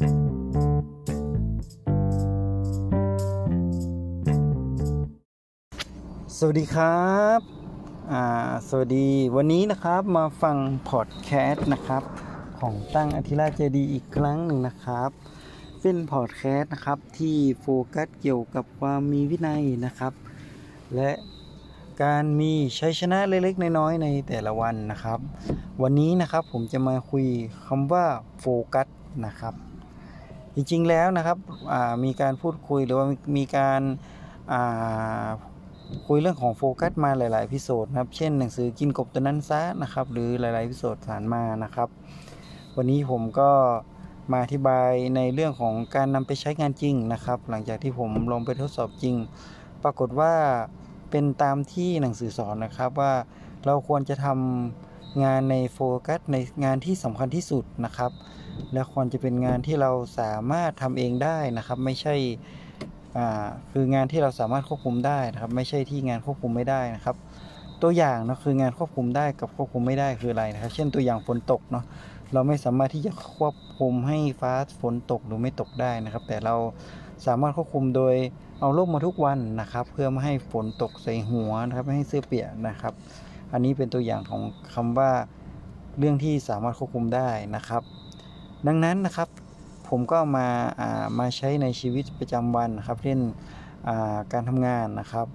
สวัสดีครับ สวัสดีวันนี้นะครับมาฟังพอดแคสต์นะครับ ของตั้งอธิราชเจดีย์อีกครั้งหนึ่งนะครับ เป็นพอดแคสต์นะครับที่โฟกัสเกี่ยวกับความมีวินัยนะครับ และการมีชัยชนะเล็กๆน้อยๆในแต่ละวันนะครับ วันนี้นะครับผมจะมาคุยคำว่าโฟกัสนะครับ จริงๆแล้วนะครับมีการพูดคุยหรือว่ามีการมาคุยเรื่องของโฟกัสมาหลายๆ episode นะครับ เช่นหนังสือกินกบตัวนั้นซะนะครับ หรือหลายๆ episode ผ่านมานะครับ วันนี้ผมก็มาอธิบายในเรื่องของการนำไปใช้งานจริงนะครับ หลังจากที่ผมลงไปทดสอบจริง ปรากฏว่าเป็นตามที่หนังสือสอนนะครับว่าเราควรจะทำ งานในโฟกัสในงานที่สำคัญที่สุดนะครับ และควรจะเป็นงานที่เราสามารถทำเองได้นะครับ ไม่ใช่คืองานที่เราสามารถควบคุมได้นะครับ ไม่ใช่ที่งานควบคุมไม่ได้นะครับ ตัวอย่างเนาะคืองานควบคุมได้กับควบคุมไม่ได้คืออะไรนะครับ เช่นตัวอย่างฝนตกเนาะเราไม่สามารถที่จะควบคุมให้ฟ้าฝนตกหรือไม่ตกได้นะครับ แต่เราสามารถควบคุมโดยเอาร่มมาทุกวันนะครับ เพื่อไม่ให้ฝนตกใส่หัวนะครับไม่ให้เสื้อเปียกนะครับ อันนี้เป็นตัวอย่างของคำว่าเรื่องที่สามารถควบคุมได้นะครับ ดังนั้นนะครับผมก็มาามาใช้ในชีวิตประจำวันนะครับเช่นาการทำงานนะครับ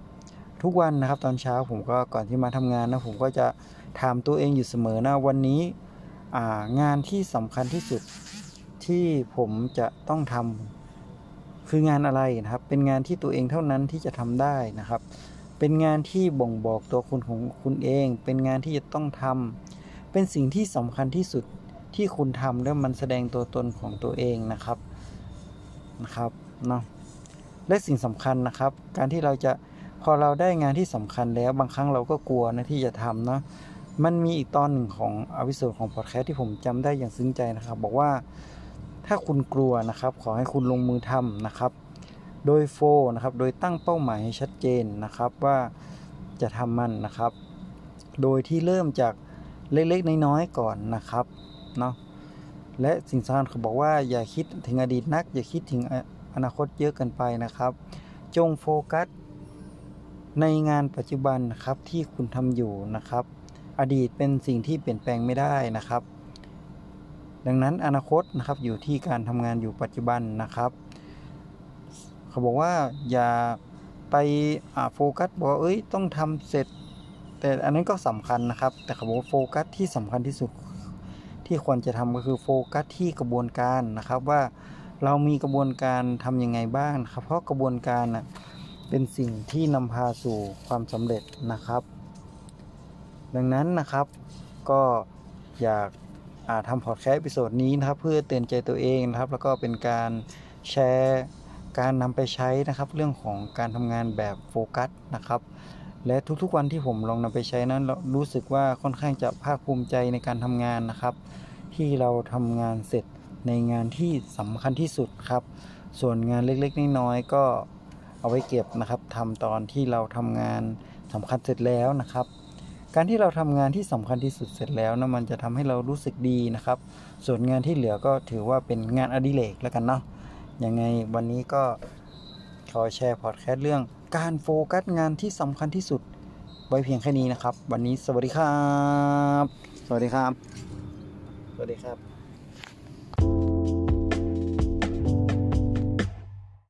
ทุกวันนะครับตอนเช้าผมก็ก่อนที่มาทำงานนะผมก็จะถามตัวเองอยู่เสมอนะวันนี้งานที่สำคัญที่สุดที่ผมจะต้องทำคืองานอะไรนะครับ เป็นงานที่ตัวเองเท่านั้นที่จะทำได้นะครับ เป็นงานที่บ่งบอกตัวคุณของคุณเอง เป็นงานที่จะต้องทำเป็นสิ่งที่สำคัญที่สุดที่คุณทำแล้วมันแสดงตัวตนของตัวเองนะครับนะครับเนาะและสิ่งสำคัญนะครับ การที่เราจะพอเราได้งานที่สำคัญแล้วบางครั้งเราก็กลัวนะที่จะทำเนาะมันมีอีกตอนหนึ่งของอวิสุของพอดแคสต์ที่ผมจำได้อย่างซึ้งใจนะครับ บอกว่าถ้าคุณกลัวนะครับ ขอให้คุณลงมือทำนะครับ โดยโฟนะครับ โดยตั้งเป้าหมายให้ชัดเจนนะครับว่าจะทำมันนะครับ โดยที่เริ่มจากเล็กๆน้อยๆก่อนนะครับเนาะและสิ่งสำคัญเขาบอกว่าอย่าคิดถึงอดีตนัก อย่าคิดถึงอนาคตเยอะเกินไปนะครับ จงโฟกัส ในงานปัจจุบันนะครับที่คุณทำอยู่นะครับ อดีตเป็นสิ่งที่เปลี่ยนแปลงไม่ได้นะครับ ดังนั้นอนาคตนะครับอยู่ที่การทำงานอยู่ปัจจุบันนะครับ เขาบอกว่าอย่าไปโฟกัสบอกว่าเอ้ยต้องทำเสร็จ แต่อันนั้นก็สำคัญนะครับ แต่เขาบอกว่าโฟกัสที่สำคัญที่สุดที่ควรจะทำก็คือโฟกัสที่กระบวนการนะครับว่าเรามีกระบวนการทำยังไงบ้างครับ เพราะกระบวนการนะเป็นสิ่งที่นำพาสู่ความสำเร็จนะครับ ดังนั้นนะครับก็อยากมาทำพอดแคสต์ episode นี้นะครับ เพื่อเตือนใจตัวเองนะครับ แล้วก็เป็นการแชร์ การนำไปใช้นะครับเรื่องของการทำงานแบบโฟกัสนะครับ และทุกๆวันที่ผมลองนำไปใช้นั้นรู้สึกว่าค่อนข้างจะภาคภูมิใจในการทำงานนะครับ ที่เราทำงานเสร็จในงานที่สำคัญที่สุดครับ ส่วนงานเล็กๆน้อยๆก็เอาไว้เก็บนะครับทำตอนที่เราทำงานสำคัญเสร็จแล้วนะครับการที่เราทำงานที่สำคัญที่สุดเสร็จแล้วนะมันจะทำให้เรารู้สึกดีนะครับ ส่วนงานที่เหลือก็ถือว่าเป็นงานอดิเรกแล้วกันเนาะ ยังไงวันนี้ก็ขอแชร์พอดแคสต์เรื่องการโฟกัสงานที่สำคัญที่สุด ไว้เพียงแค่นี้นะครับ วันนี้สวัสดีครับ สวัสดีครับ สวัสดีครับ